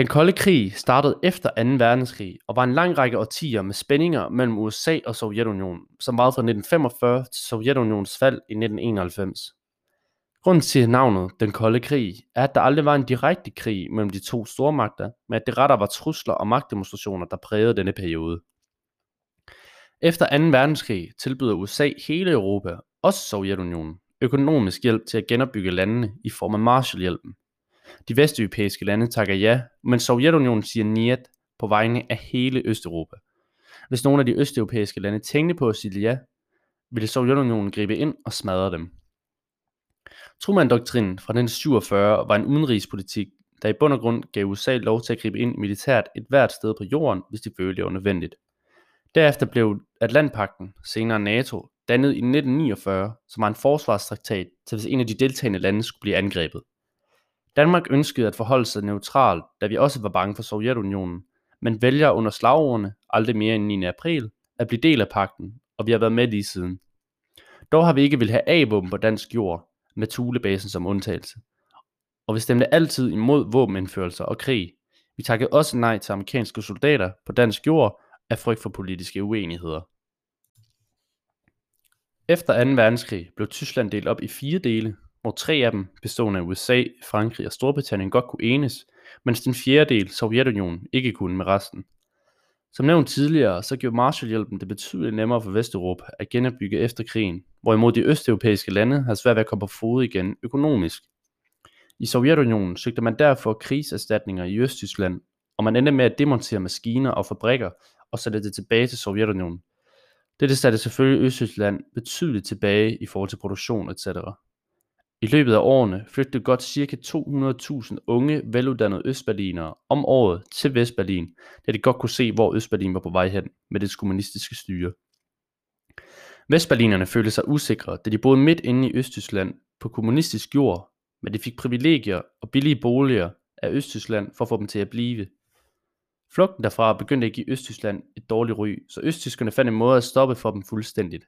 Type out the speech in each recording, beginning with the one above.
Den kolde krig startede efter 2. verdenskrig og var en lang række årtier med spændinger mellem USA og Sovjetunionen, som varede fra 1945 til Sovjetunionens fald i 1991. Grunden til navnet Den Kolde Krig er, at der aldrig var en direkte krig mellem de to stormagter, men at det retter var trusler og magtdemonstrationer, der prægede denne periode. Efter 2. verdenskrig tilbyder USA hele Europa, også Sovjetunionen, økonomisk hjælp til at genopbygge landene i form af Marshallhjælpen. De vesteuropæiske lande takker ja, men Sovjetunionen siger niet på vegne af hele Østeuropa. Hvis nogle af de østeuropæiske lande tænkte på at sige ja, ville Sovjetunionen gribe ind og smadre dem. Truman-doktrinen fra 1947 var en udenrigspolitik, der i bund og grund gav USA lov til at gribe ind militært et hvert sted på jorden, hvis de følte det var nødvendigt. Derefter blev Atlantpakten, senere NATO, dannet i 1949, som var en forsvarstraktat til hvis en af de deltagende lande skulle blive angrebet. Danmark ønskede at forholde sig neutralt, da vi også var bange for Sovjetunionen, men vælger under slagordene aldrig mere end 9. april at blive del af pakten, og vi har været med lige siden. Dog har vi ikke vil have A-våben på dansk jord, med Thulebasen som undtagelse. Og vi stemte altid imod våbenindførelser og krig. Vi takkede også nej til amerikanske soldater på dansk jord af frygt for politiske uenigheder. Efter 2. verdenskrig blev Tyskland delt op i fire dele, hvor tre af dem, bestående af USA, Frankrig og Storbritannien, godt kunne enes, mens den fjerde del, Sovjetunionen, ikke kunne med resten. Som nævnt tidligere, så gjorde Marshallhjælpen det betydeligt nemmere for Vesteuropa at genopbygge efter krigen, hvorimod de østeuropæiske lande har svært ved at komme på fod igen økonomisk. I Sovjetunionen søgte man derfor krigserstatninger i Østtyskland, og man endte med at demontere maskiner og fabrikker og sætte det tilbage til Sovjetunionen. Dette satte selvfølgelig Østtyskland betydeligt tilbage i forhold til produktion etc. I løbet af årene flygtede godt ca. 200.000 unge, veluddannede østberlinere om året til Vestberlin, da de godt kunne se, hvor Østberlin var på vej hen med dets kommunistiske styre. Vestberlinerne følte sig usikre, da de boede midt inde i Østtyskland på kommunistisk jord, men de fik privilegier og billige boliger af Østtyskland for at få dem til at blive. Flugten derfra begyndte at give Østtyskland et dårligt ry, så østtyskerne fandt en måde at stoppe for dem fuldstændigt.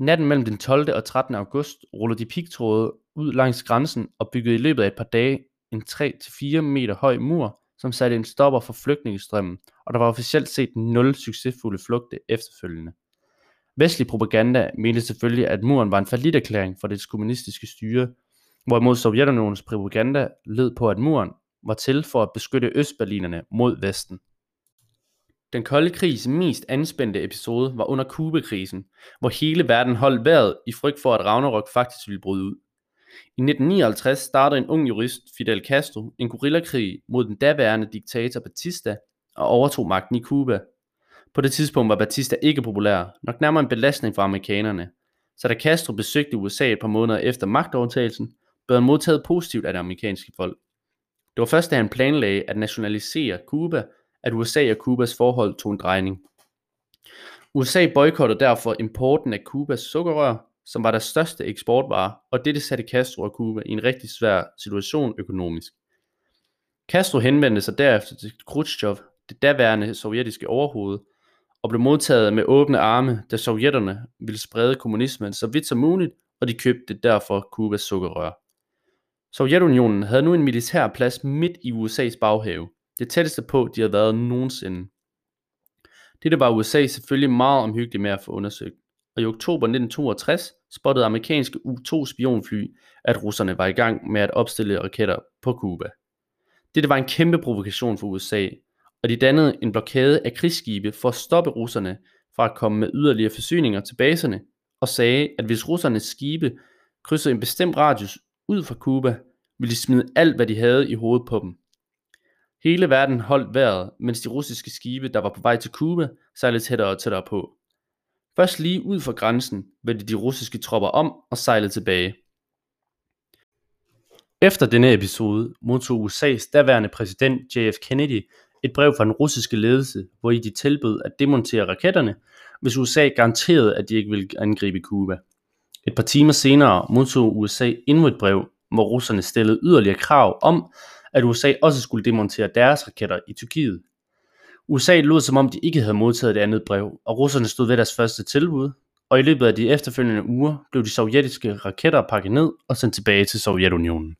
Natten mellem den 12. og 13. august rullede de pigtråde ud langs grænsen og byggede i løbet af et par dage en 3-4 meter høj mur, som satte en stopper for flygtningestrømmen, og der var officielt set nul succesfulde flugte efterfølgende. Vestlig propaganda mente selvfølgelig, at muren var en erklæring for det kommunistiske styre, hvorimod Sovjetunionens propaganda led på, at muren var til for at beskytte østberlinerne mod Vesten. Den kolde krigs mest anspændte episode var under Kubekrisen, hvor hele verden holdt vejret i frygt for, at Ragnarok faktisk ville bryde ud. I 1959 startede en ung jurist, Fidel Castro, en guerillakrig mod den daværende diktator Batista og overtog magten i Cuba. På det tidspunkt var Batista ikke populær, nok nærmere en belastning for amerikanerne. Så da Castro besøgte USA et par måneder efter magtovertagelsen, blev han modtaget positivt af det amerikanske folk. Det var først da han planlagde at nationalisere Cuba, at USA og Kubas forhold tog en drejning. USA boykottede derfor importen af Kubas sukkerrør, som var deres største eksportvare, og dette satte Castro og Cuba i en rigtig svær situation økonomisk. Castro henvendte sig derefter til Khrushchev, det daværende sovjetiske overhoved, og blev modtaget med åbne arme, da sovjetterne ville sprede kommunismen så vidt som muligt, og de købte derfor Kubas sukkerrør. Sovjetunionen havde nu en militær plads midt i USA's baghave, det tætteste på, de har været nogensinde. Dette var USA selvfølgelig meget omhyggeligt med at få undersøgt, og i oktober 1962 spottede amerikanske U-2 spionfly, at russerne var i gang med at opstille raketter på Cuba. Dette var en kæmpe provokation for USA, og de dannede en blokade af krigsskibe for at stoppe russerne fra at komme med yderligere forsyninger til baserne, og sagde, at hvis russernes skibe krydsede en bestemt radius ud fra Cuba, ville de smide alt, hvad de havde i hovedet på dem. Hele verden holdt vejret, mens de russiske skibe, der var på vej til Cuba, sejlede tættere og tættere på. Først lige ud for grænsen vendte de russiske tropper om og sejlede tilbage. Efter denne episode modtog USA's daværende præsident JF Kennedy et brev fra den russiske ledelse, hvor i de tilbød at demontere raketterne, hvis USA garanterede, at de ikke ville angribe Cuba. Et par timer senere modtog USA endnu et brev, hvor russerne stillede yderligere krav om, at USA også skulle demontere deres raketter i Tyrkiet. USA lod som om de ikke havde modtaget det andet brev, og russerne stod ved deres første tilbud, og i løbet af de efterfølgende uger blev de sovjetiske raketter pakket ned og sendt tilbage til Sovjetunionen.